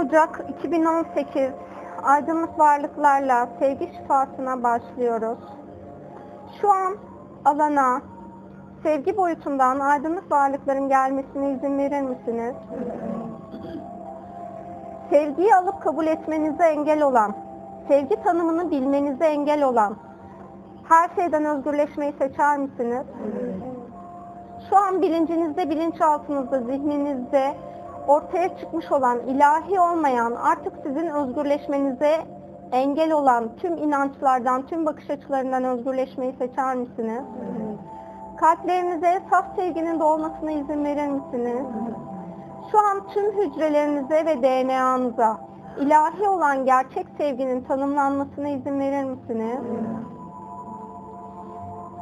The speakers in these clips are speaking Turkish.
Ocak 2018 aydınlık varlıklarla sevgi şifasına başlıyoruz. Şu an alana sevgi boyutundan aydınlık varlıkların gelmesine izin verir misiniz? Sevgiyi alıp kabul etmenize engel olan, sevgi tanımını bilmenize engel olan, her şeyden özgürleşmeyi seçer misiniz? Şu an bilincinizde, bilinçaltınızda, zihninizde ortaya çıkmış olan ilahi olmayan, artık sizin özgürleşmenize engel olan tüm inançlardan, tüm bakış açılarından özgürleşmeyi seçer misiniz? Kalplerinize saf sevginin doğmasına izin verir misiniz? Şu an tüm hücrelerinize ve DNA'nıza ilahi olan gerçek sevginin tanımlanmasına izin verir misiniz?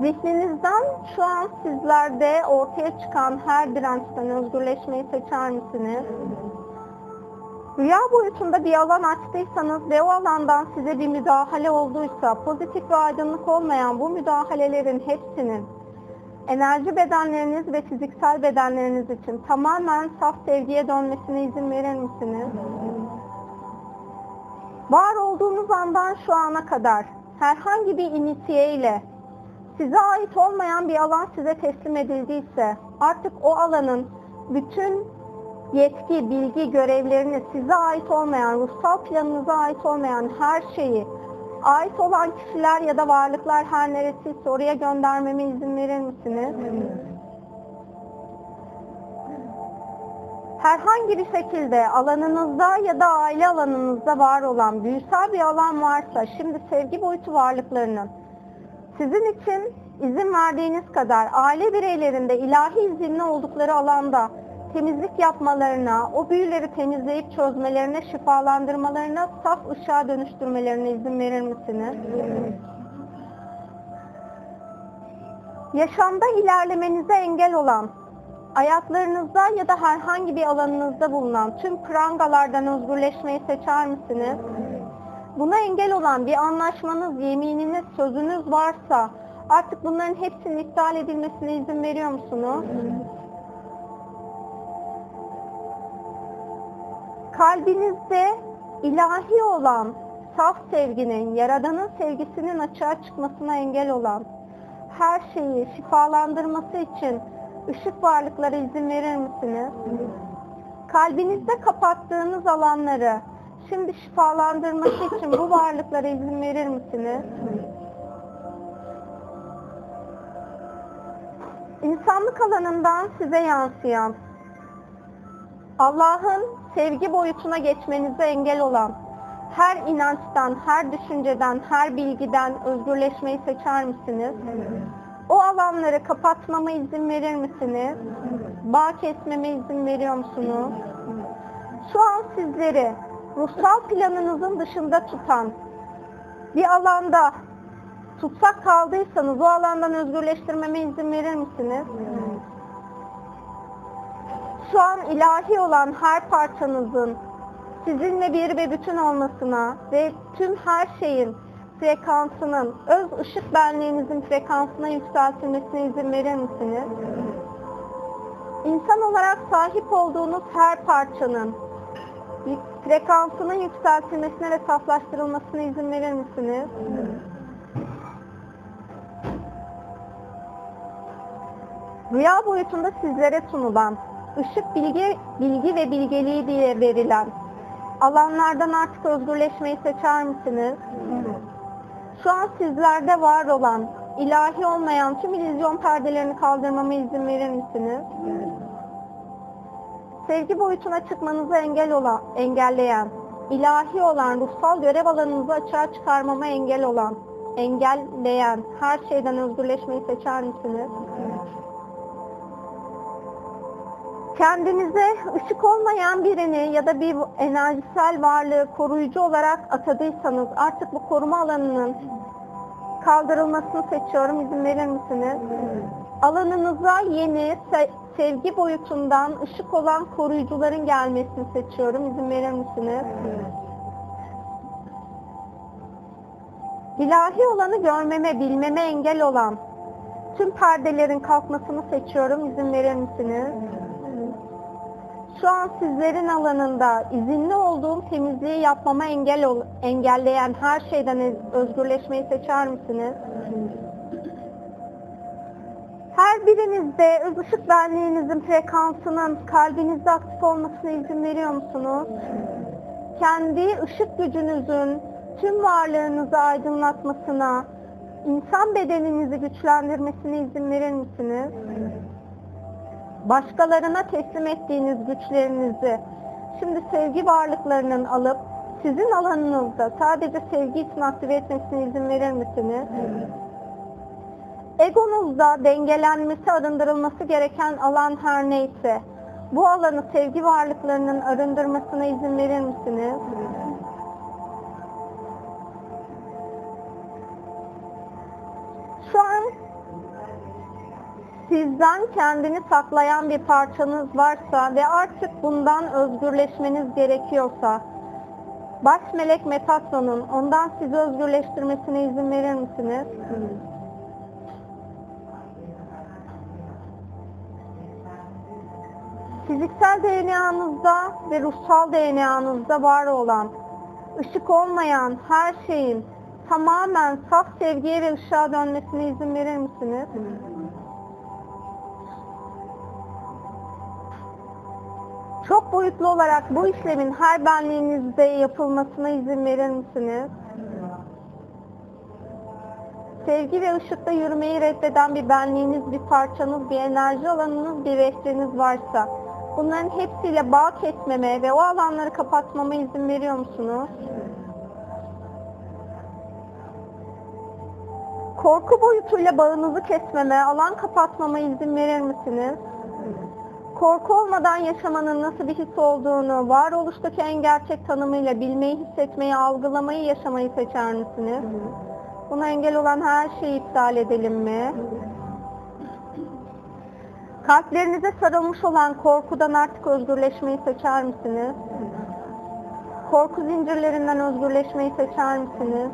Zihninizden şu an sizlerde ortaya çıkan her dirençten özgürleşmeyi seçer misiniz? Rüya boyutunda bir alan açtıysanız ve o alandan size bir müdahale olduysa, pozitif ve aydınlık olmayan bu müdahalelerin hepsinin enerji bedenleriniz ve fiziksel bedenleriniz için tamamen saf sevgiye dönmesine izin verir misiniz? Var olduğunuz andan şu ana kadar herhangi bir initiye ile size ait olmayan bir alan size teslim edildiyse artık o alanın bütün yetki, bilgi, görevlerini size ait olmayan, ruhsal planınıza ait olmayan her şeyi ait olan kişiler ya da varlıklar her neresiyse oraya göndermeme izin verir misiniz? Herhangi bir şekilde alanınızda ya da aile alanınızda var olan büyüsel bir alan varsa şimdi sevgi boyutu varlıklarının sizin için izin verdiğiniz kadar aile bireylerinde ilahi izinli oldukları alanda temizlik yapmalarına, o büyüleri temizleyip çözmelerine, şifalandırmalarına, saf ışığa dönüştürmelerine izin verir misiniz? Yaşamda ilerlemenize engel olan, ayaklarınızda ya da herhangi bir alanınızda bulunan tüm prangalardan özgürleşmeyi seçer misiniz? Buna engel olan bir anlaşmanız, yemininiz, sözünüz varsa artık bunların hepsinin iptal edilmesine izin veriyor musunuz? Kalbinizde ilahi olan saf sevginin, Yaradan'ın sevgisinin açığa çıkmasına engel olan, her şeyi şifalandırması için ışık varlıklara izin verir misiniz? Kalbinizde kapattığınız alanları şimdi şifalandırması için bu varlıklara izin verir misiniz? İnsanlık alanından size yansıyan, Allah'ın sevgi boyutuna geçmenize engel olan, her inançtan, her düşünceden, her bilgiden özgürleşmeyi seçer misiniz? O alanları kapatmama izin verir misiniz? Bağ kesmeme izin veriyor musunuz? Şu an sizleri ruhsal planınızın dışında tutan bir alanda tutsak kaldıysanız o alandan özgürleştirmeme izin verir misiniz? Şu an ilahi olan her parçanızın sizinle bir ve bütün olmasına ve tüm her şeyin frekansının, öz ışık benliğinizin frekansına yükseltilmesine izin verir misiniz? İnsan olarak sahip olduğunuz her parçanın frekansının yükseltilmesine ve saflaştırılmasına izin verir misiniz? Rüya boyutunda sizlere sunulan, ışık bilgi, bilgi ve bilgeliği diye verilen alanlardan artık özgürleşmeyi seçer misiniz? Şu an sizlerde var olan, ilahi olmayan tüm illüzyon perdelerini kaldırmama izin verir misiniz? Sevgi boyutuna çıkmanızı engel olan, engelleyen, ilahi olan, ruhsal görev alanınızı açığa çıkarmama engel olan, engelleyen her şeyden özgürleşmeyi seçer misiniz? Kendinize ışık olmayan birini ya da bir enerjisel varlığı koruyucu olarak atadıysanız artık bu koruma alanının kaldırılmasını seçiyorum. İzin verir misiniz? Alanınıza yeni sevgi boyutundan ışık olan koruyucuların gelmesini seçiyorum. İzin verir misiniz? İlahi olanı görmeme, bilmeme engel olan tüm perdelerin kalkmasını seçiyorum. İzin verir misiniz? Şu an sizlerin alanında izinli olduğum temizliği yapmama engel ol- engelleyen her şeyden öz- özgürleşmeyi seçer misiniz? Her birinizde ışık benliğinizin frekansının kalbinizde aktif olmasına izin veriyor musunuz? Kendi ışık gücünüzün tüm varlığınızı aydınlatmasına, insan bedeninizi güçlendirmesine izin verir misiniz? Başkalarına teslim ettiğiniz güçlerinizi şimdi sevgi varlıklarının alıp sizin alanınızda sadece sevgi için aktive etmesine izin verir misiniz? Egonuzda dengelenmesi, arındırılması gereken alan her neyse, bu alanı sevgi varlıklarının arındırmasına izin verir misiniz? Şu an sizden kendini saklayan bir parçanız varsa ve artık bundan özgürleşmeniz gerekiyorsa, Baş melek Metatra'nın ondan sizi özgürleştirmesine izin verir misiniz? Fiziksel DNA'nızda ve ruhsal DNA'nızda var olan, ışık olmayan her şeyin tamamen saf sevgiye ve ışığa dönmesine izin verir misiniz? Çok boyutlu olarak bu işlemin her benliğinizde yapılmasına izin verir misiniz? Sevgi ve ışıkta yürümeyi reddeden bir benliğiniz, bir parçanız, bir enerji alanınız, bir rehberiniz varsa bunların hepsiyle bağ kesmeme ve o alanları kapatmama izin veriyor musunuz? Korku boyutuyla bağınızı kesmeme, alan kapatmama izin verir misiniz? Korku olmadan yaşamanın nasıl bir his olduğunu, varoluştaki en gerçek tanımıyla bilmeyi, hissetmeyi, algılamayı, yaşamayı seçer misiniz? Buna engel olan her şeyi iptal edelim mi? Kalplerinize sarılmış olan korkudan artık özgürleşmeyi seçer misiniz? Korku zincirlerinden özgürleşmeyi seçer misiniz?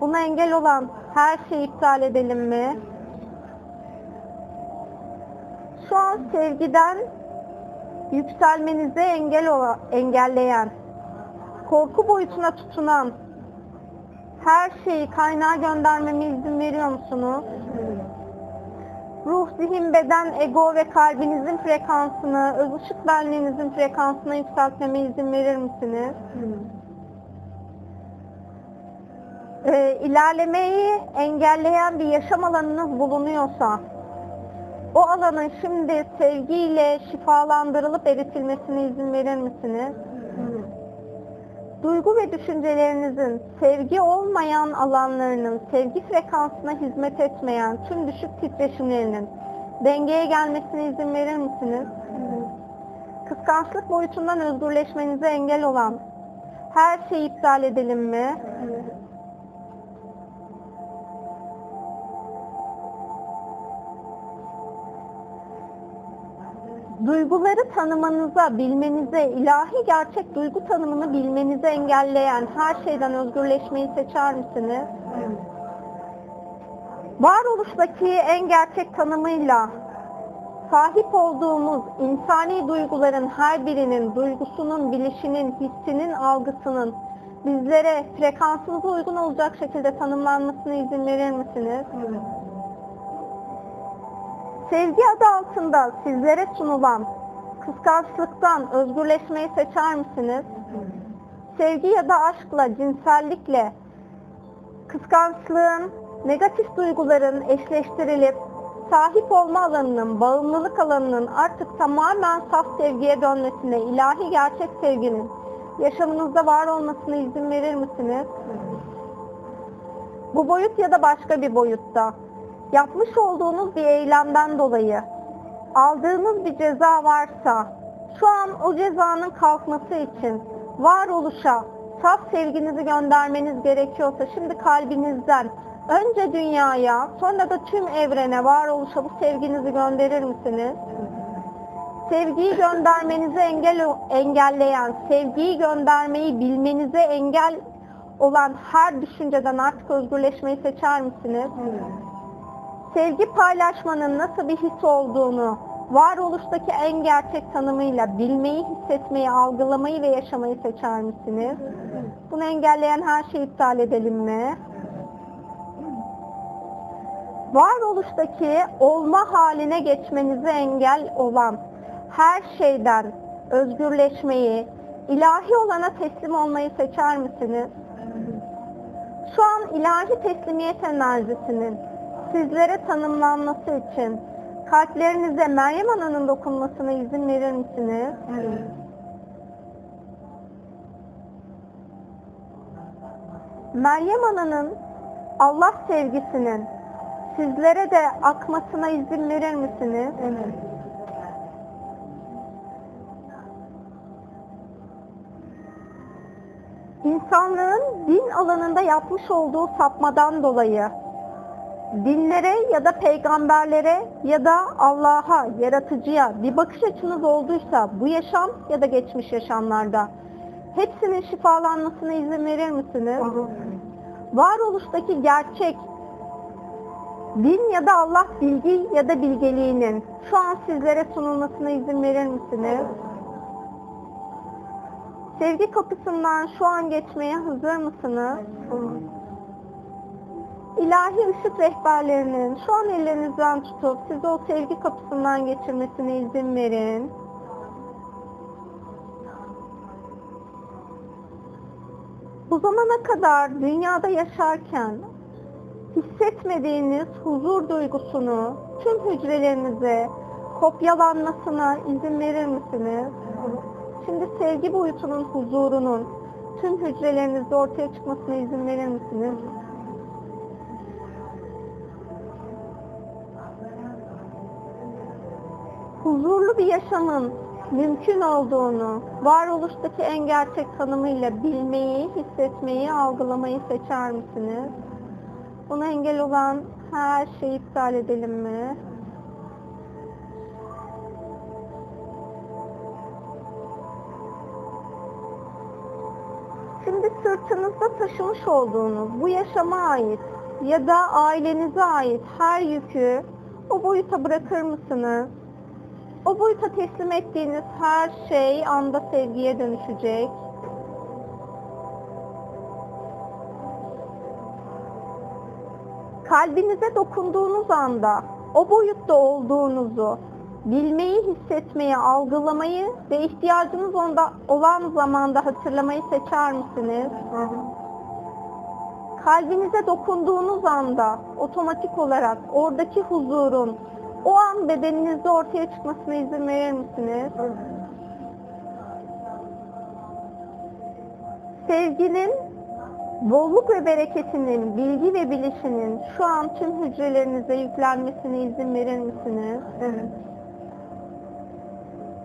Buna engel olan her şeyi iptal edelim mi? Şu an sevgiden yükselmenize engel ola, engelleyen, korku boyutuna tutunan her şeyi kaynağa göndermeme izin veriyor musunuz? Ruh, zihin, beden, ego ve kalbinizin frekansını, öz ışık benliğinizin frekansına yükseltmeme izin verir misiniz? Ee, ilerlemeyi engelleyen bir yaşam alanınız bulunuyorsa, o alanın şimdi sevgiyle şifalandırılıp eritilmesine izin verir misiniz? Duygu ve düşüncelerinizin sevgi olmayan alanlarının sevgi frekansına hizmet etmeyen tüm düşük titreşimlerinin dengeye gelmesine izin verir misiniz? Kıskançlık boyutundan özgürleşmenize engel olan her şeyi iptal edelim mi? Duyguları tanımanıza, bilmenize, ilahi gerçek duygu tanımını bilmenize engelleyen her şeyden özgürleşmeyi seçer misiniz? Varoluştaki en gerçek tanımıyla sahip olduğumuz insani duyguların her birinin duygusunun, bilişinin, hissinin, algısının bizlere frekansımıza uygun olacak şekilde tanımlanmasına izin verir misiniz? Sevgi adı altında sizlere sunulan kıskançlıktan özgürleşmeyi seçer misiniz? Sevgi ya da aşkla, cinsellikle kıskançlığın, negatif duyguların eşleştirilip sahip olma alanının, bağımlılık alanının artık tamamen saf sevgiye dönmesine, ilahi gerçek sevginin yaşamınızda var olmasına izin verir misiniz? Bu boyut ya da başka bir boyutta yapmış olduğunuz bir eylemden dolayı aldığınız bir ceza varsa şu an o cezanın kalkması için varoluşa saf sevginizi göndermeniz gerekiyorsa şimdi kalbinizden önce dünyaya sonra da tüm evrene varoluşa bu sevginizi gönderir misiniz? Sevgiyi göndermenizi engel, engelleyen, sevgiyi göndermeyi bilmenize engel olan her düşünceden artık özgürleşmeyi seçer misiniz? Sevgi paylaşmanın nasıl bir his olduğunu Varoluştaki en gerçek tanımıyla bilmeyi, hissetmeyi, algılamayı ve yaşamayı seçer misiniz? Bunu engelleyen her şeyi iptal edelim mi? Varoluştaki olma haline geçmenize engel olan her şeyden özgürleşmeyi, ilahi olana teslim olmayı seçer misiniz? Şu an ilahi teslimiyet enerjisinin sizlere tanımlanması için kalplerinize Meryem Ana'nın dokunmasına izin verir misiniz? Meryem Ana'nın Allah sevgisinin sizlere de akmasına izin verir misiniz? Evet. İnsanlığın din alanında yapmış olduğu sapmadan dolayı dinlere ya da peygamberlere ya da Allah'a, yaratıcıya bir bakış açınız olduysa bu yaşam ya da geçmiş yaşamlarda hepsinin şifalanmasına izin verir misiniz? Olur. Varoluştaki gerçek din ya da Allah bilgi ya da bilgeliğinin şu an sizlere sunulmasına izin verir misiniz? Sevgi kapısından şu an geçmeye hazır mısınız? Olur. İlahi ışık rehberlerinin şu an ellerinizden tutup sizi o sevgi kapısından geçirmesine izin verin. Bu zamana kadar dünyada yaşarken hissetmediğiniz huzur duygusunu tüm hücrelerinize kopyalanmasına izin verir misiniz? Şimdi sevgi boyutunun huzurunun tüm hücrelerinizde ortaya çıkmasına izin verir misiniz? Huzurlu bir yaşamın mümkün olduğunu, varoluştaki en gerçek tanımıyla bilmeyi, hissetmeyi, algılamayı seçer misiniz? Buna engel olan her şeyi iptal edelim mi? Şimdi sırtınızda taşımış olduğunuz bu yaşama ait ya da ailenize ait her yükü o boyuta bırakır mısınız? O boyuta teslim ettiğiniz her şey anda sevgiye dönüşecek. Kalbinize dokunduğunuz anda o boyutta olduğunuzu bilmeyi, hissetmeyi, algılamayı ve ihtiyacınız onda olan zamanda hatırlamayı seçer misiniz? Kalbinize dokunduğunuz anda otomatik olarak oradaki huzurun o an bedeninizde ortaya çıkmasına izin verir misiniz? Sevginin, bolluk ve bereketinin, bilgi ve bilişinin şu an tüm hücrelerinize yüklenmesine izin verir misiniz? Evet.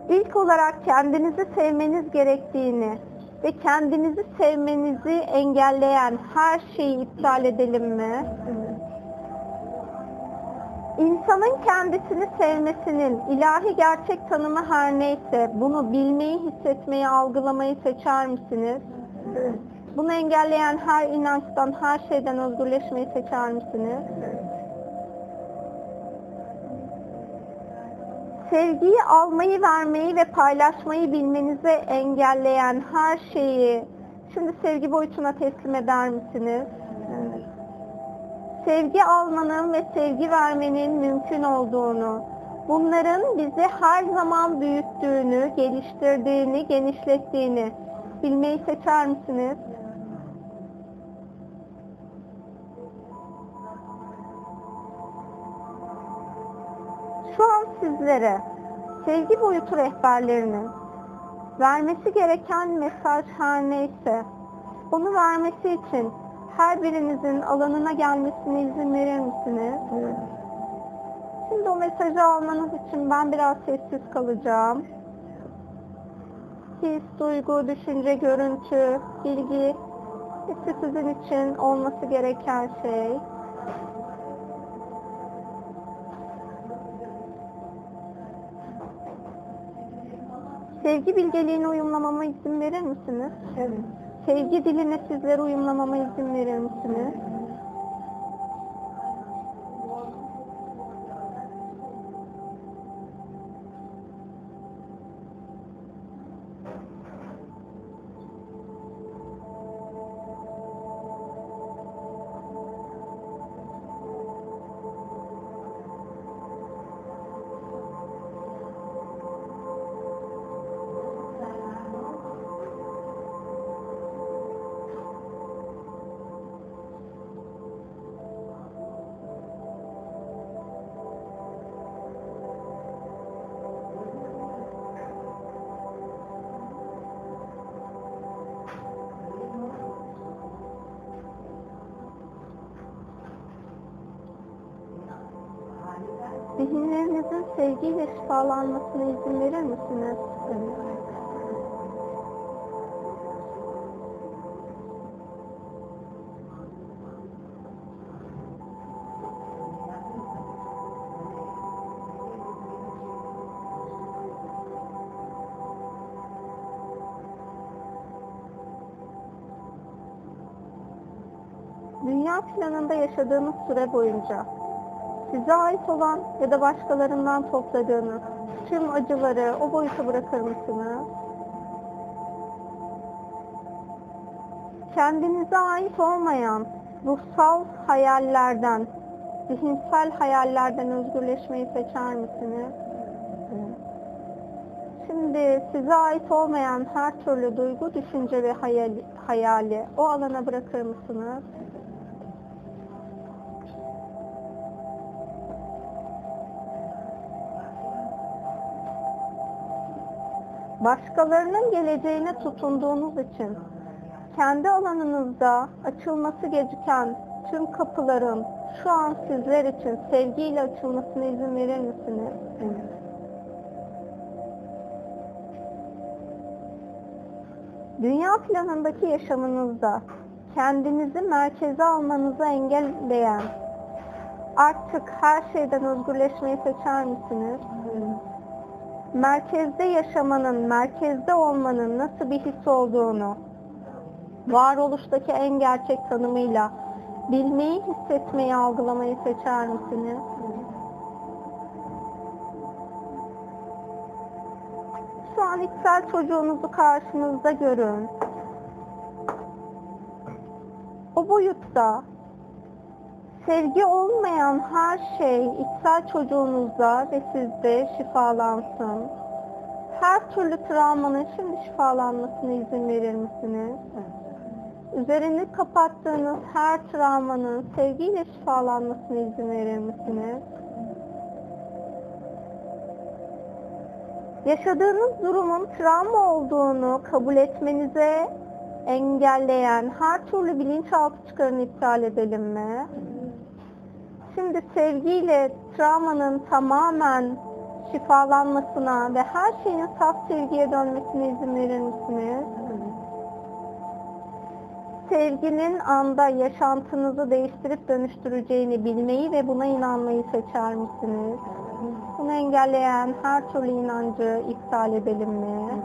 İlk olarak kendinizi sevmeniz gerektiğini ve kendinizi sevmenizi engelleyen her şeyi iptal edelim mi? Evet. İnsanın kendisini sevmesinin ilahi gerçek tanımı her neyse bunu bilmeyi, hissetmeyi, algılamayı seçer misiniz? Bunu engelleyen her inançtan, her şeyden özgürleşmeyi seçer misiniz? Sevgiyi almayı, vermeyi ve paylaşmayı bilmenize engelleyen her şeyi şimdi sevgi boyutuna teslim eder misiniz? Evet. Sevgi almanın ve sevgi vermenin mümkün olduğunu, bunların bizi her zaman büyüttüğünü, geliştirdiğini, genişlettiğini bilmeyi seçer misiniz? Şu an sizlere sevgi boyutu rehberlerinin vermesi gereken mesaj her neyse onu vermesi için her birinizin alanına gelmesine izin verir misiniz? Evet. Şimdi o mesajı almanız için ben biraz sessiz kalacağım. His, duygu, düşünce, görüntü, bilgi hepsi sizin için olması gereken şey. Sevgi bilgeliğine uyumlamama izin verir misiniz? Evet. Sevgi diline sizlere uyumlamama izin verir misiniz? Zihinlerinizin sevgiyle şifalanmasına izin verir misiniz? Dünya planında yaşadığınız süre boyunca size ait olan ya da başkalarından topladığınız tüm acıları o boyuta bırakır mısınız? Kendinize ait olmayan ruhsal hayallerden, zihinsel hayallerden özgürleşmeyi seçer misiniz? Şimdi size ait olmayan her türlü duygu, düşünce ve hayali, hayali o alana bırakır mısınız? Başkalarının geleceğine tutunduğunuz için kendi alanınızda açılması geciken tüm kapıların şu an sizler için sevgiyle açılmasına izin verir misiniz? Dünya planındaki yaşamınızda kendinizi merkeze almanızı engelleyen artık her şeyden özgürleşmeyi seçer misiniz? Merkezde yaşamanın, merkezde olmanın nasıl bir his olduğunu varoluştaki en gerçek tanımıyla bilmeyi, hissetmeyi, algılamayı seçer misiniz? Şu an içsel çocuğunuzu karşınızda görün. O boyutta sevgi olmayan her şey içsel çocuğunuzda ve sizde şifalansın. Her türlü travmanın şimdi şifalanmasına izin verir misiniz? Üzerini kapattığınız her travmanın sevgiyle şifalanmasına izin verir misiniz? Yaşadığınız durumun travma olduğunu kabul etmenize engelleyen her türlü bilinçaltı çıkarını iptal edelim mi? Şimdi sevgiyle travmanın tamamen şifalanmasına ve her şeyin saf sevgiye dönmesine izin verir misiniz? Sevginin anda yaşantınızı değiştirip dönüştüreceğini bilmeyi ve buna inanmayı seçer misiniz? Bunu engelleyen her türlü inancı iptal edelim mi?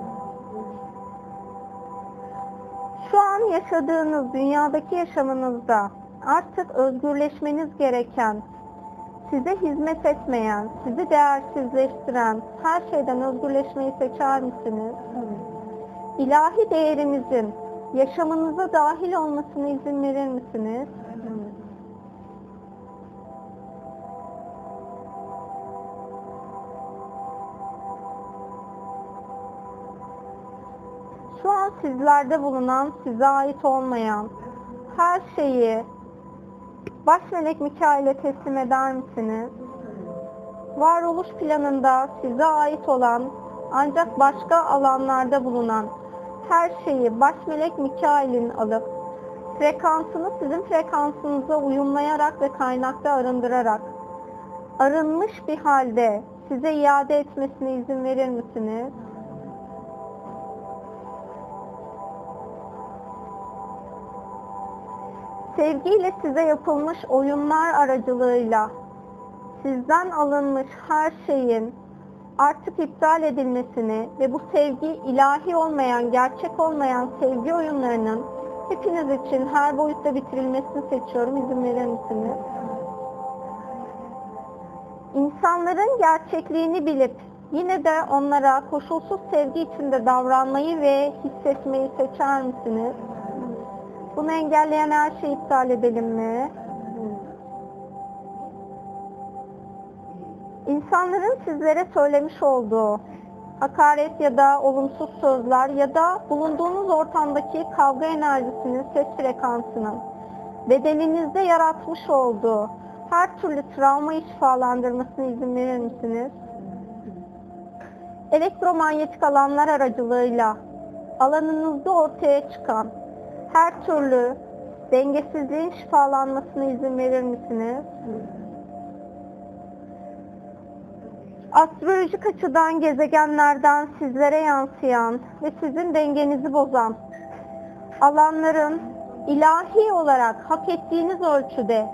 Şu an yaşadığınız dünyadaki yaşamınızda artık özgürleşmeniz gereken, size hizmet etmeyen, sizi değersizleştiren her şeyden özgürleşmeyi seçer misiniz? İlahi değerinizin yaşamınıza dahil olmasına izin verir misiniz? Şu an sizlerde bulunan, size ait olmayan her şeyi baş melek Mikail'e teslim eder misiniz? Varoluş planında size ait olan ancak başka alanlarda bulunan her şeyi baş melek Mikail'in alıp frekansını sizin frekansınıza uyumlayarak ve kaynakta arındırarak arınmış bir halde size iade etmesine izin verir misiniz? Sevgiyle size yapılmış oyunlar aracılığıyla sizden alınmış her şeyin artık iptal edilmesini ve bu sevgi ilahi olmayan, gerçek olmayan sevgi oyunlarının hepiniz için her boyutta bitirilmesini seçiyorum. İzin verir misiniz? İnsanların gerçekliğini bilip yine de onlara koşulsuz sevgi içinde davranmayı ve hissetmeyi seçer misiniz? Bunu engelleyen her şeyi iptal edelim mi? İnsanların sizlere söylemiş olduğu hakaret ya da olumsuz sözler ya da bulunduğunuz ortamdaki kavga enerjisinin ses frekansının bedeninizde yaratmış olduğu her türlü travmayı şifalandırmasına izin verir misiniz? Elektromanyetik alanlar aracılığıyla alanınızda ortaya çıkan her türlü dengesizliğin şifalanmasına izin verir misiniz? Astrolojik açıdan gezegenlerden sizlere yansıyan ve sizin dengenizi bozan alanların ilahi olarak hak ettiğiniz ölçüde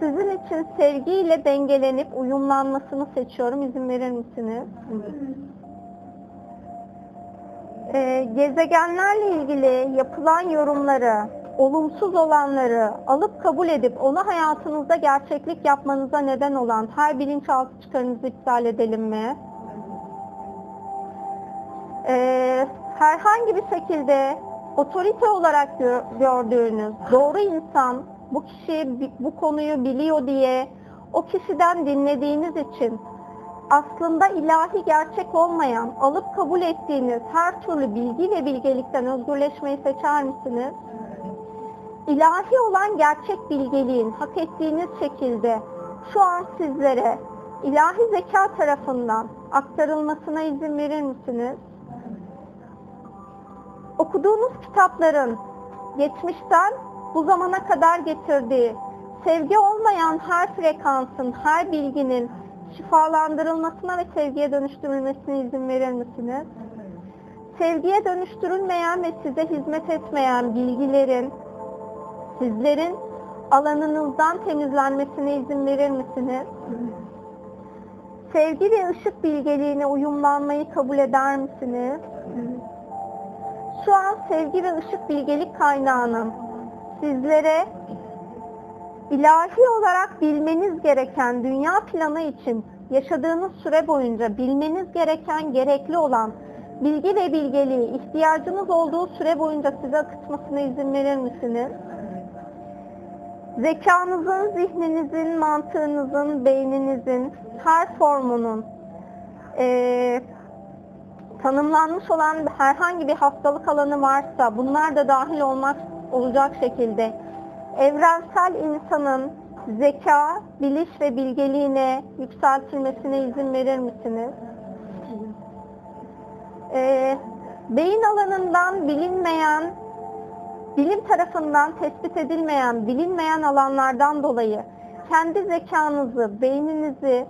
sizin için sevgiyle dengelenip uyumlanmasını seçiyorum. İzin verir misiniz? Ee, gezegenlerle ilgili yapılan yorumları, olumsuz olanları alıp kabul edip onu hayatınızda gerçeklik yapmanıza neden olan her bilinçaltı çıkarınızı iptal edelim mi? Ee, herhangi bir şekilde otorite olarak gör- gördüğünüz doğru insan bu kişi bu konuyu biliyor diye o kişiden dinlediğiniz için aslında ilahi gerçek olmayan, alıp kabul ettiğiniz her türlü bilgi ve bilgelikten özgürleşmeyi seçer misiniz? İlahi olan gerçek bilgeliğin hak ettiğiniz şekilde şu an sizlere ilahi zeka tarafından aktarılmasına izin verir misiniz? Okuduğunuz kitapların geçmişten bu zamana kadar getirdiği sevgi olmayan her frekansın, her bilginin şifalandırılmasına ve sevgiye dönüştürülmesine izin verir misiniz? Sevgiye dönüştürülmeyen ve size hizmet etmeyen bilgilerin, sizlerin alanınızdan temizlenmesine izin verir misiniz? Sevgi ve ışık bilgeliğine uyumlanmayı kabul eder misiniz? Şu an sevgi ve ışık bilgelik kaynağının sizlere ilahi olarak bilmeniz gereken dünya planı için yaşadığınız süre boyunca bilmeniz gereken gerekli olan bilgi ve bilgeliği ihtiyacınız olduğu süre boyunca size akıtmasına izin verir misiniz? Zekanızın, zihninizin, mantığınızın, beyninizin her formunun eee, tanımlanmış olan herhangi bir hastalık alanı varsa bunlar da dahil olmak olacak şekilde evrensel insanın zeka, biliş ve bilgeliğine yükseltilmesine izin verir misiniz? Ee, beyin alanından bilinmeyen, bilim tarafından tespit edilmeyen, bilinmeyen alanlardan dolayı kendi zekanızı, beyninizi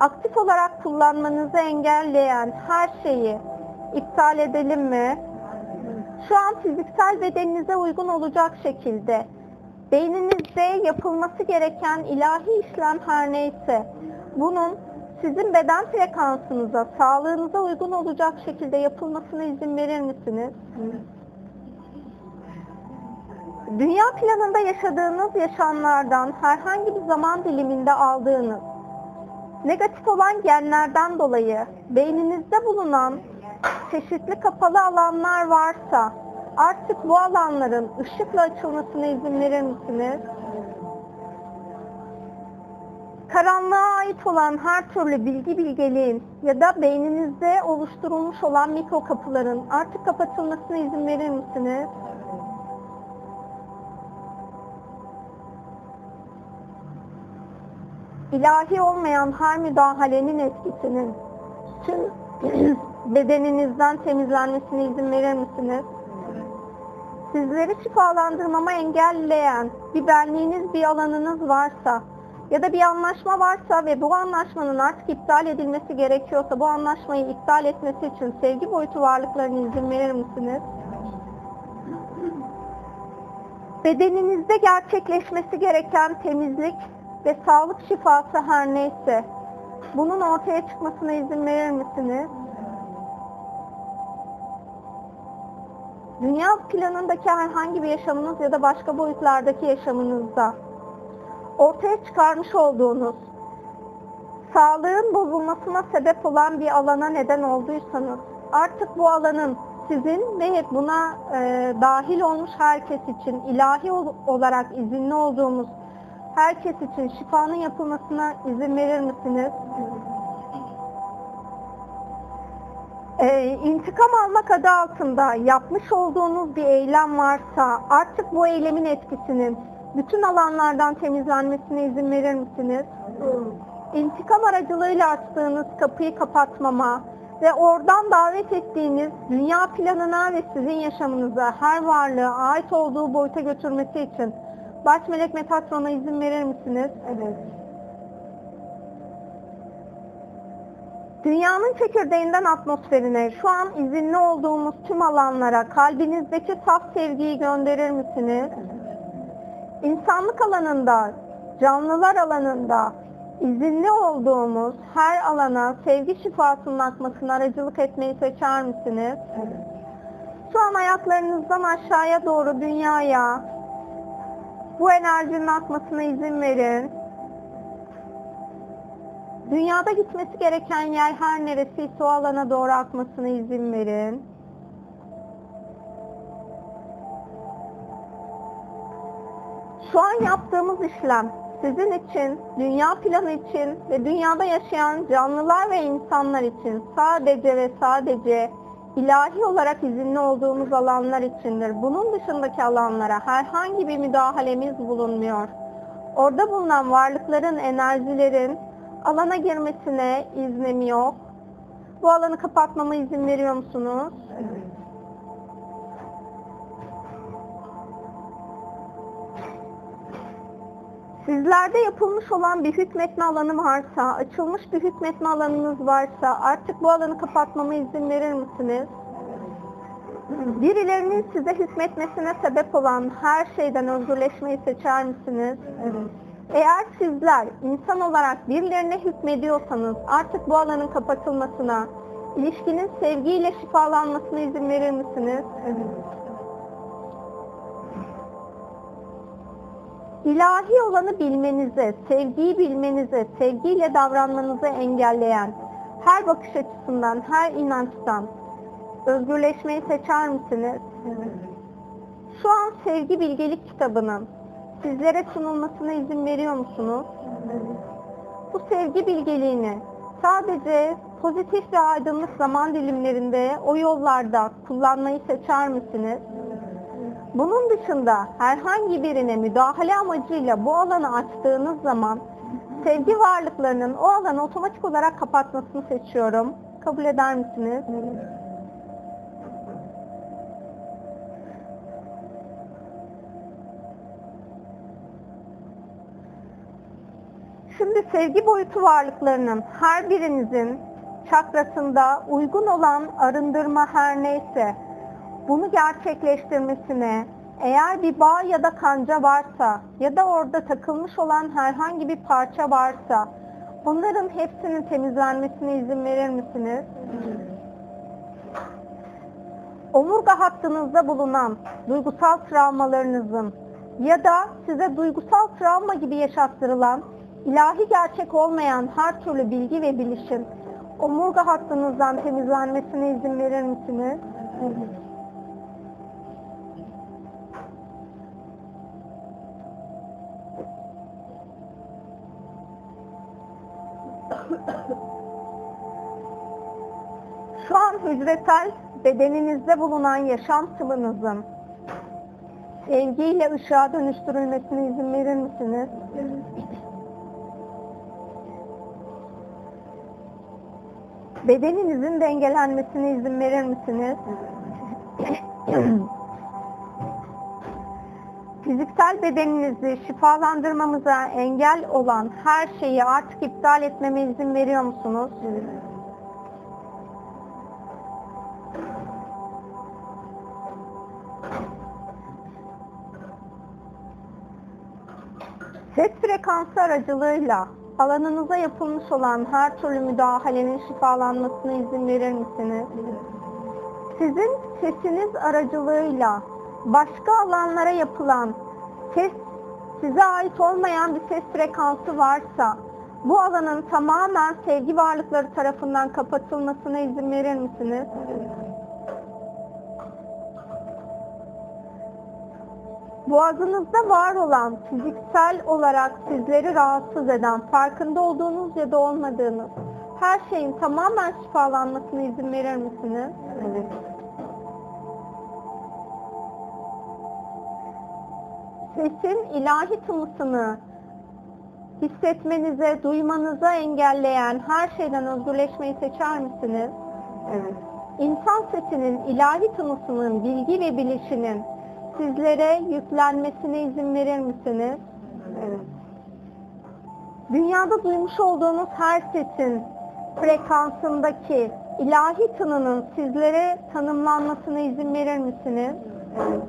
aktif olarak kullanmanızı engelleyen her şeyi iptal edelim mi? Şu an fiziksel bedeninize uygun olacak şekilde beyninizde yapılması gereken ilahi işlem her neyse bunun sizin beden frekansınıza, sağlığınıza uygun olacak şekilde yapılmasına izin verir misiniz? Dünya planında yaşadığınız yaşamlardan herhangi bir zaman diliminde aldığınız negatif olan genlerden dolayı beyninizde bulunan çeşitli kapalı alanlar varsa artık bu alanların ışıkla açılmasına izin verir misiniz? Karanlığa ait olan her türlü bilgi bilgeliğin ya da beyninizde oluşturulmuş olan mikro kapıların artık kapatılmasına izin verir misiniz? ilahi olmayan her müdahalenin etkisinin tüm bedeninizden temizlenmesine izin verir misiniz? Sizleri şifalandırmama engelleyen bir benliğiniz, bir alanınız varsa ya da bir anlaşma varsa ve bu anlaşmanın artık iptal edilmesi gerekiyorsa bu anlaşmayı iptal etmesi için sevgi boyutu varlıklarına izin verir misiniz? Bedeninizde gerçekleşmesi gereken temizlik ve sağlık şifası her neyse bunun ortaya çıkmasına izin verir misiniz? Dünya planındaki herhangi bir yaşamınız ya da başka boyutlardaki yaşamınızda ortaya çıkarmış olduğunuz sağlığın bozulmasına sebep olan bir alana neden olduysanız artık bu alanın sizin ve buna e, dahil olmuş herkes için ilahi ol- olarak izinli olduğumuz herkes için şifanın yapılmasına izin verir misiniz? Ee, intikam almak adı altında yapmış olduğunuz bir eylem varsa artık bu eylemin etkisinin bütün alanlardan temizlenmesine izin verir misiniz? İntikam aracılığıyla açtığınız kapıyı kapatmama ve oradan davet ettiğiniz dünya planına ve sizin yaşamınıza her varlığı ait olduğu boyuta götürmesi için Baş Melek Metatron'a izin verir misiniz? Evet. Dünyanın çekirdeğinden atmosferine, şu an izinli olduğumuz tüm alanlara kalbinizdeki saf sevgiyi gönderir misiniz? İnsanlık alanında, canlılar alanında izinli olduğumuz her alana sevgi şifasının akmasına aracılık etmeyi seçer misiniz? Şu an ayaklarınızdan aşağıya doğru dünyaya bu enerjinin akmasına izin verin. Dünyada gitmesi gereken yer her neresiyse o alana doğru akmasına izin verin. Şu an yaptığımız işlem sizin için, dünya planı için ve dünyada yaşayan canlılar ve insanlar için sadece ve sadece ilahi olarak izinli olduğumuz alanlar içindir. Bunun dışındaki alanlara herhangi bir müdahalemiz bulunmuyor. Orada bulunan varlıkların, enerjilerin alana girmesine iznim yok. Bu alanı kapatmama izin veriyor musunuz? Sizlerde yapılmış olan bir hükmetme alanı varsa, açılmış bir hükmetme alanınız varsa artık bu alanı kapatmama izin verir misiniz? Birilerinin size hükmetmesine sebep olan her şeyden özgürleşmeyi seçer misiniz? Evet. Eğer sizler insan olarak birilerine hükmediyorsanız artık bu alanın kapatılmasına, ilişkinin sevgiyle şifalanmasına izin verir misiniz? Evet. İlahi olanı bilmenize, sevgiyi bilmenize, sevgiyle davranmanızı engelleyen her bakış açısından, her inançtan özgürleşmeyi seçer misiniz? Evet. Şu an sevgi bilgelik kitabının sizlere sunulmasına izin veriyor musunuz? Bu sevgi bilgeliğini sadece pozitif ve aydınlık zaman dilimlerinde o yollarda kullanmayı seçer misiniz? Bunun dışında herhangi birine müdahale amacıyla bu alanı açtığınız zaman sevgi varlıklarının o alanı otomatik olarak kapatmasını seçiyorum. Kabul eder misiniz? Evet. Şimdi sevgi boyutu varlıklarının her birinizin çakrasında uygun olan arındırma her neyse bunu gerçekleştirmesine eğer bir bağ ya da kanca varsa ya da orada takılmış olan herhangi bir parça varsa onların hepsinin temizlenmesine izin verir misiniz? Omurga hattınızda bulunan duygusal travmalarınızın ya da size duygusal travma gibi yaşattırılan ilahi gerçek olmayan her türlü bilgi ve bilişin omurga hattınızdan temizlenmesine izin verir misiniz? Evet. Şu an hücresel bedeninizde bulunan yaşam sıvınızın sevgiyle ışığa dönüştürülmesine izin verir misiniz? Bedeninizin dengelenmesine izin verir misiniz? Fiziksel bedeninizi şifalandırmamıza engel olan her şeyi artık iptal etmeme izin veriyor musunuz? Ses frekansı aracılığıyla alanınıza yapılmış olan her türlü müdahalenin şifalanmasına izin verir misiniz? Sizin sesiniz aracılığıyla başka alanlara yapılan ses size ait olmayan bir ses frekansı varsa bu alanın tamamen sevgi varlıkları tarafından kapatılmasına izin verir misiniz? Boğazınızda var olan fiziksel olarak sizleri rahatsız eden, farkında olduğunuz ya da olmadığınız her şeyin tamamen şifalanmasına izin verir misiniz? Evet. Sesin ilahi tınısını hissetmenize, duymanıza engelleyen her şeyden özgürleşmeyi seçer misiniz? Evet. İnsan sesinin ilahi tınısının bilgi ve bilişinin sizlere yüklenmesine izin verir misiniz? Evet. Dünyada duymuş olduğunuz her sesin frekansındaki ilahi tınının sizlere tanımlanmasına izin verir misiniz? Evet.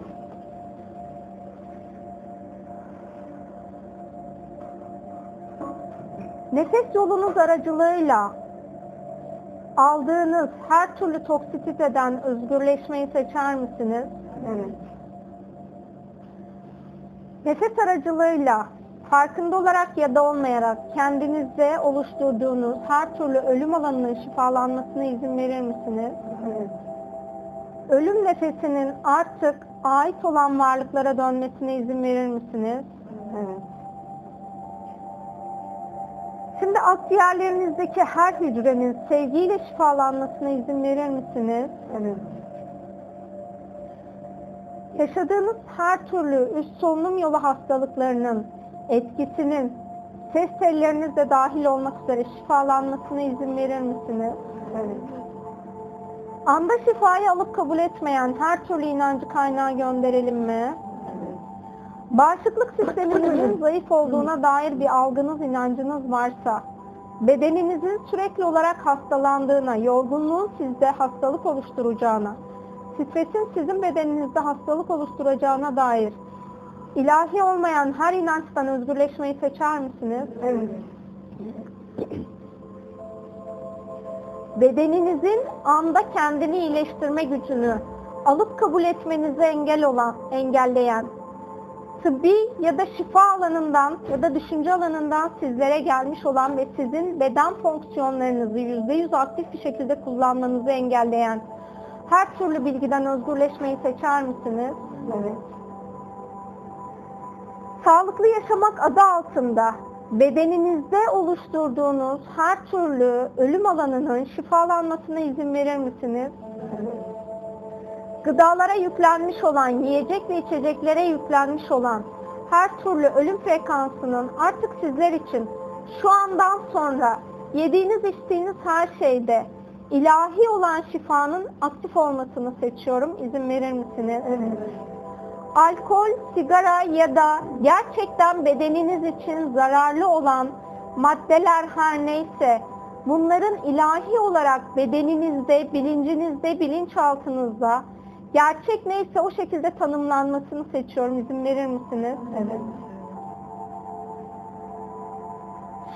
Nefes yolunuz aracılığıyla aldığınız her türlü toksititeden özgürleşmeyi seçer misiniz? Evet. Nefes aracılığıyla farkında olarak ya da olmayarak kendinizde oluşturduğunuz her türlü ölüm alanının şifalanmasına izin verir misiniz? Evet. Ölüm nefesinin artık ait olan varlıklara dönmesine izin verir misiniz? Evet. Şimdi akciğerlerinizdeki her hücrenin sevgiyle şifalanmasına izin verir misiniz? Evet. Yaşadığınız her türlü üst solunum yolu hastalıklarının etkisinin ses telleriniz de dahil olmak üzere şifalanmasına izin verir misiniz? Evet. Anda şifayı alıp kabul etmeyen her türlü inancı kaynağı gönderelim mi? Bağışıklık sisteminizin zayıf olduğuna dair bir algınız, inancınız varsa, bedeninizin sürekli olarak hastalandığına, yorgunluğun sizde hastalık oluşturacağına, stresin sizin bedeninizde hastalık oluşturacağına dair ilahi olmayan her inançtan özgürleşmeyi seçer misiniz? Evet. bedeninizin anda kendini iyileştirme gücünü alıp kabul etmenize engel olan, engelleyen, tıbbi ya da şifa alanından ya da düşünce alanından sizlere gelmiş olan ve sizin beden fonksiyonlarınızı %100 aktif bir şekilde kullanmanızı engelleyen her türlü bilgiden özgürleşmeyi seçer misiniz? Evet. Sağlıklı yaşamak adı altında bedeninizde oluşturduğunuz her türlü ölüm alanının şifalanmasına izin verir misiniz? Evet. Gıdalara yüklenmiş olan, yiyecek ve içeceklere yüklenmiş olan her türlü ölüm frekansının artık sizler için şu andan sonra yediğiniz içtiğiniz her şeyde ilahi olan şifanın aktif olmasını seçiyorum. İzin verir misiniz? Evet. alkol, sigara ya da gerçekten bedeniniz için zararlı olan maddeler her neyse bunların ilahi olarak bedeninizde, bilincinizde, bilinçaltınızda gerçek neyse o şekilde tanımlanmasını seçiyorum. İzin verir misiniz? Evet.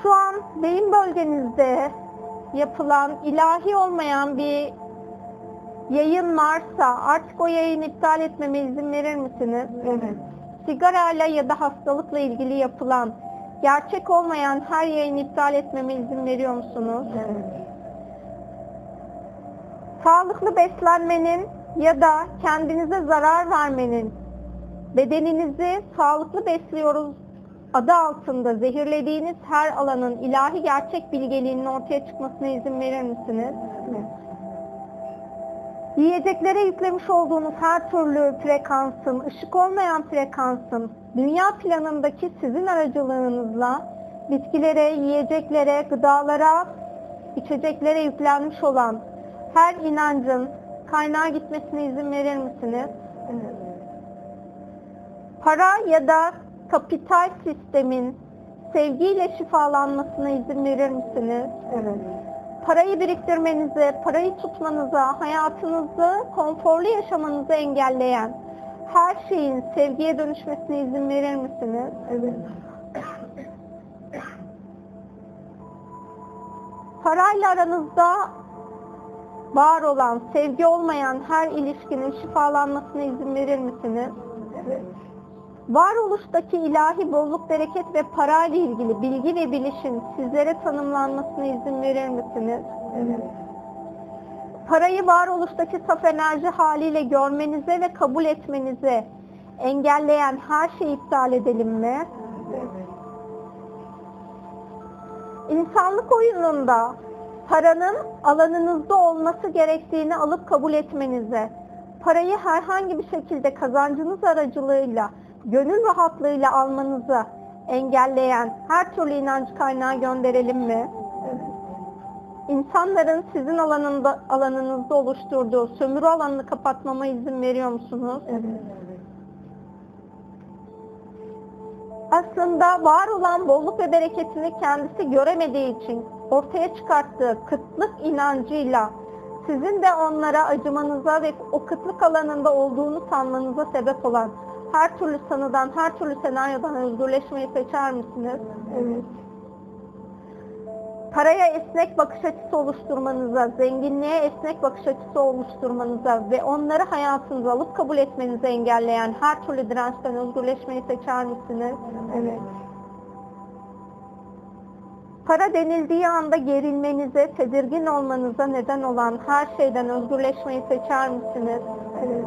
Şu an beyin bölgenizde yapılan ilahi olmayan bir yayın varsa artık o yayını iptal etmeme izin verir misiniz? Evet. Sigarayla ya da hastalıkla ilgili yapılan gerçek olmayan her yayını iptal etmeme izin veriyor musunuz? Evet. Sağlıklı beslenmenin ya da kendinize zarar vermenin bedeninizi sağlıklı besliyoruz adı altında zehirlediğiniz her alanın ilahi gerçek bilgeliğinin ortaya çıkmasına izin verir misiniz? Yiyeceklere yüklemiş olduğunuz her türlü frekansın, ışık olmayan frekansın, dünya planındaki sizin aracılığınızla bitkilere, yiyeceklere, gıdalara, içeceklere yüklenmiş olan her inancın kaynağa gitmesine izin verir misiniz? Para ya da kapital sistemin sevgiyle şifalanmasına izin verir misiniz? Evet. parayı biriktirmenize, parayı tutmanıza, hayatınızı konforlu yaşamanızı engelleyen her şeyin sevgiye dönüşmesine izin verir misiniz? Evet. Parayla aranızda var olan, sevgi olmayan her ilişkinin şifalanmasına izin verir misiniz? Evet. Varoluştaki ilahi bolluk, bereket ve parayla ilgili bilgi ve bilişin sizlere tanımlanmasına izin verir misiniz? Parayı varoluştaki saf enerji haliyle görmenize ve kabul etmenize engelleyen her şeyi iptal edelim mi? İnsanlık oyununda paranın alanınızda olması gerektiğini alıp kabul etmenize, parayı herhangi bir şekilde kazancınız aracılığıyla, gönül rahatlığıyla almanızı engelleyen her türlü inanç kaynağı gönderelim mi? Evet. İnsanların sizin alanında, alanınızda oluşturduğu sömürü alanını kapatmama izin veriyor musunuz? Evet. Aslında var olan bolluk ve bereketini kendisi göremediği için ortaya çıkarttığı kıtlık inancıyla sizin de onlara acımanıza ve o kıtlık alanında olduğunu sanmanıza sebep olan her türlü sanıdan, her türlü senaryodan özgürleşmeyi seçer misiniz? Evet. Paraya esnek bakış açısı oluşturmanıza, zenginliğe esnek bakış açısı oluşturmanıza ve onları hayatınıza alıp kabul etmenizi engelleyen her türlü dirençten özgürleşmeyi seçer misiniz? Evet. Para denildiği anda gerilmenize, tedirgin olmanıza neden olan her şeyden özgürleşmeyi seçer misiniz? Evet.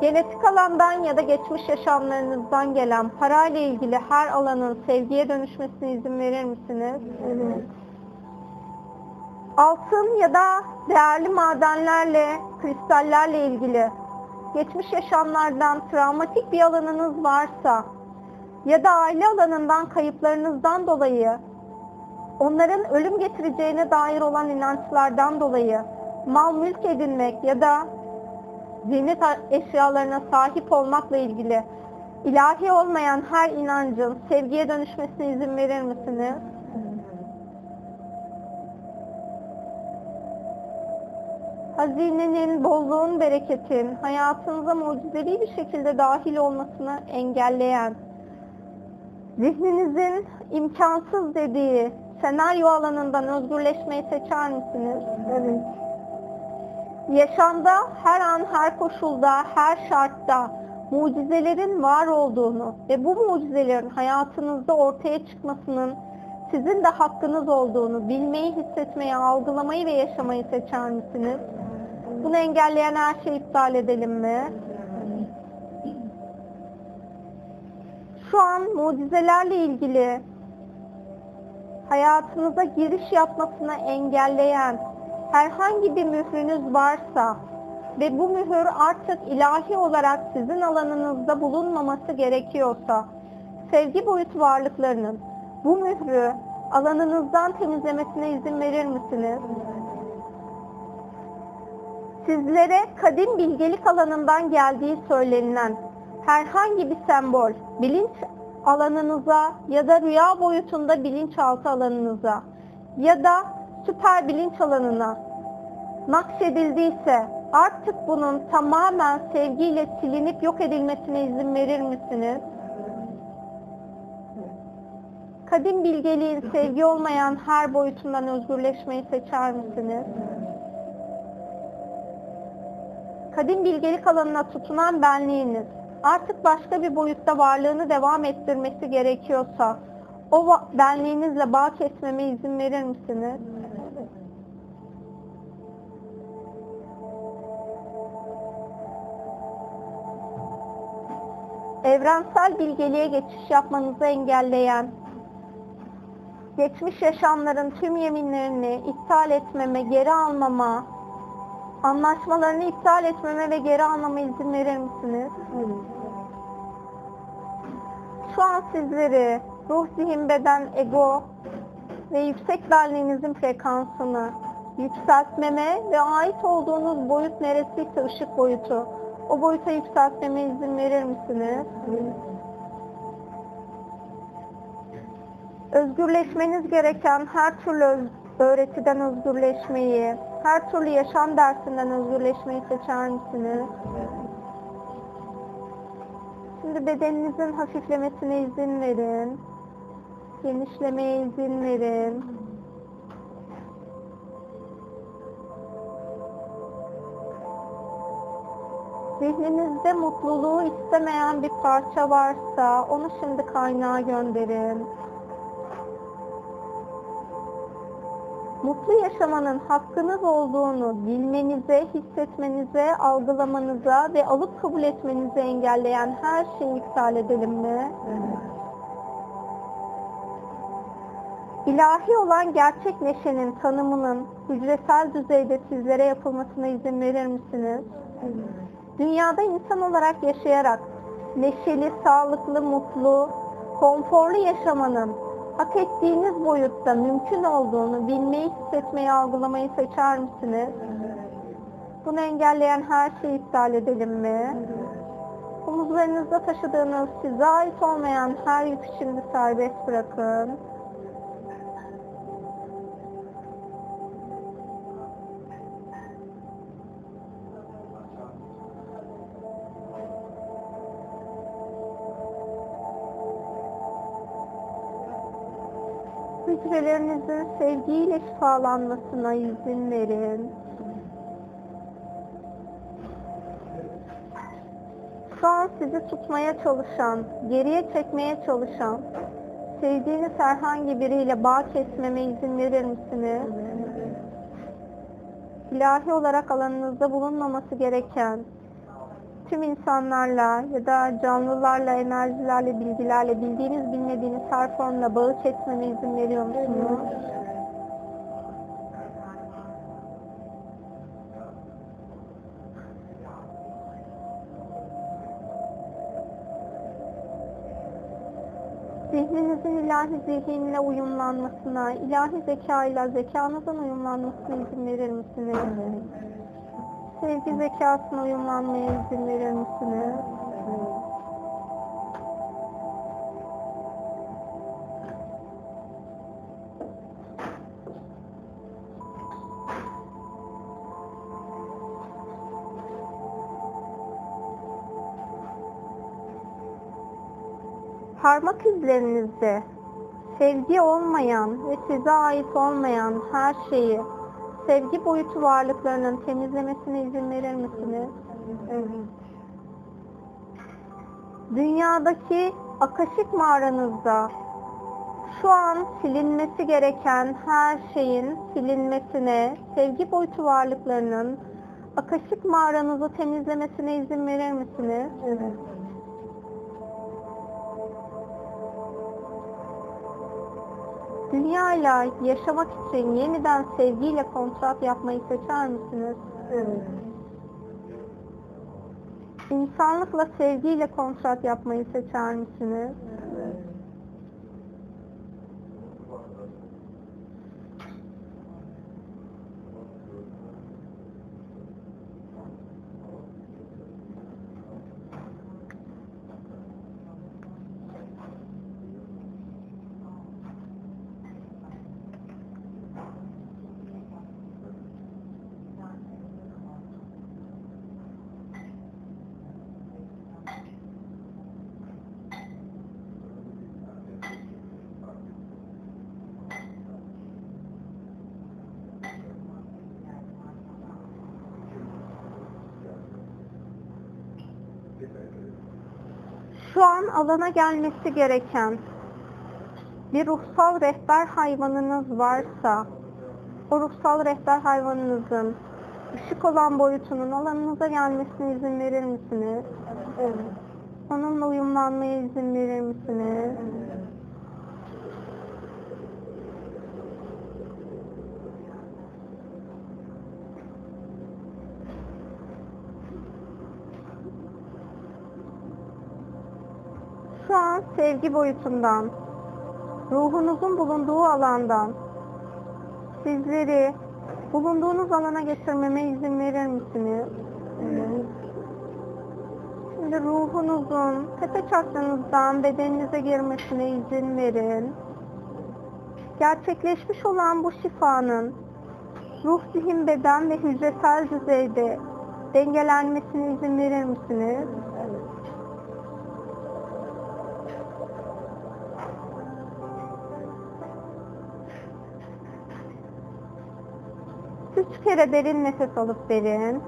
Genetik alandan ya da geçmiş yaşamlarınızdan gelen parayla ilgili her alanın sevgiye dönüşmesine izin verir misiniz? Evet. Altın ya da değerli madenlerle, kristallerle ilgili geçmiş yaşamlardan travmatik bir alanınız varsa ya da aile alanından kayıplarınızdan dolayı onların ölüm getireceğine dair olan inançlardan dolayı mal mülk edinmek ya da zinnet eşyalarına sahip olmakla ilgili ilahi olmayan her inancın sevgiye dönüşmesine izin verir misiniz? Hazinenin, bolluğun, bereketin hayatınıza mucizevi bir şekilde dahil olmasını engelleyen, zihninizin imkansız dediği senaryo alanından özgürleşmeyi seçer misiniz? Evet. Yaşamda her an, her koşulda, her şartta mucizelerin var olduğunu ve bu mucizelerin hayatınızda ortaya çıkmasının sizin de hakkınız olduğunu bilmeyi, hissetmeyi, algılamayı ve yaşamayı seçer misiniz? Bunu engelleyen her şeyi iptal edelim mi? Şu an mucizelerle ilgili hayatınıza giriş yapmasına engelleyen herhangi bir mührünüz varsa ve bu mühür artık ilahi olarak sizin alanınızda bulunmaması gerekiyorsa sevgi boyutu varlıklarının bu mührü alanınızdan temizlemesine izin verir misiniz? Sizlere kadim bilgelik alanından geldiği söylenilen herhangi bir sembol bilinç alanınıza ya da rüya boyutunda bilinçaltı alanınıza ya da süper bilinç alanına nakşedildiyse artık bunun tamamen sevgiyle silinip yok edilmesine izin verir misiniz? Kadim bilgeliğin sevgi olmayan her boyutundan özgürleşmeyi seçer misiniz? Kadim bilgelik alanına tutunan benliğiniz artık başka bir boyutta varlığını devam ettirmesi gerekiyorsa o benliğinizle bağ kesmeme izin verir misiniz? Evrensel bilgeliğe geçiş yapmanızı engelleyen, geçmiş yaşamların tüm yeminlerini iptal etmeme, geri almama, anlaşmalarını iptal etmeme ve geri almama izin verir misiniz? Şu an sizleri ruh, zihin, beden, ego ve yüksek benliğinizin frekansını yükseltmeme ve ait olduğunuz boyut neresiyse ışık boyutu, o boyuta yükseltmeme izin verir misiniz? Özgürleşmeniz gereken her türlü öğretiden özgürleşmeyi, her türlü yaşam dersinden özgürleşmeyi seçer misiniz? Şimdi bedeninizin hafiflemesine izin verin. Genişlemeye izin verin. Zihninizde mutluluğu istemeyen bir parça varsa onu şimdi kaynağa gönderin. Mutlu yaşamanın hakkınız olduğunu bilmenize, hissetmenize, algılamanıza ve alıp kabul etmenizi engelleyen her şeyi iptal edelim mi? İlahi olan gerçek neşenin tanımının hücresel düzeyde sizlere yapılmasına izin verir misiniz? Evet. Dünyada insan olarak yaşayarak neşeli, sağlıklı, mutlu, konforlu yaşamanın hak ettiğiniz boyutta mümkün olduğunu bilmeyi, hissetmeyi, algılamayı seçer misiniz? Bunu engelleyen her şeyi iptal edelim mi? Omuzlarınızda taşıdığınız size ait olmayan her yükü şimdi serbest bırakın. Hücrelerinizin sevgiyle şifalanmasına izin verin. Şu an sizi tutmaya çalışan, geriye çekmeye çalışan, sevdiğiniz herhangi biriyle bağ kesmeme izin verir misiniz? İlahi olarak alanınızda bulunmaması gereken tüm insanlarla ya da canlılarla, enerjilerle, bilgilerle, bildiğiniz bilmediğiniz her formla bağı kesmeme izin veriyor musunuz? Zihninizin ilahi zihinle uyumlanmasına, ilahi zekayla zekanızın uyumlanmasına izin verir misiniz? Sevgi zekasına uyumlanmaya izin verir misiniz? Parmak izlerinizde sevgi olmayan ve size ait olmayan her şeyi sevgi boyutu varlıklarının temizlemesine izin verir misiniz? Dünyadaki akaşik mağaranızda şu an silinmesi gereken her şeyin silinmesine, sevgi boyutu varlıklarının akaşik mağaranızı temizlemesine izin verir misiniz? Evet. Dünyayla yaşamak için yeniden sevgiyle kontrat yapmayı seçer misiniz? Evet. İnsanlıkla sevgiyle kontrat yapmayı seçer misiniz? Evet. Şu an alana gelmesi gereken bir ruhsal rehber hayvanınız varsa o ruhsal rehber hayvanınızın ışık olan boyutunun alanınıza gelmesine izin verir misiniz? Evet. Onunla uyumlanmaya izin verir misiniz? Şu an sevgi boyutundan, ruhunuzun bulunduğu alandan sizleri bulunduğunuz alana getirmeme izin verir misiniz? Evet. Şimdi ruhunuzun tepe çakranızdan bedeninize girmesine izin verin. Gerçekleşmiş olan bu şifanın ruh, zihin, beden ve hücresel düzeyde dengelenmesine izin verir misiniz? Kere derin nefes alıp verin.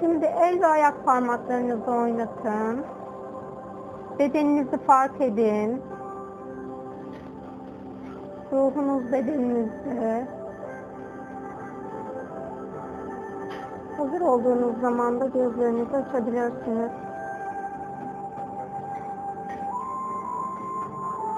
Şimdi el ve ayak parmaklarınızı oynatın. Bedeninizi fark edin. Ruhunuz bedeninizde. Hazır olduğunuz zaman da gözlerinizi açabilirsiniz.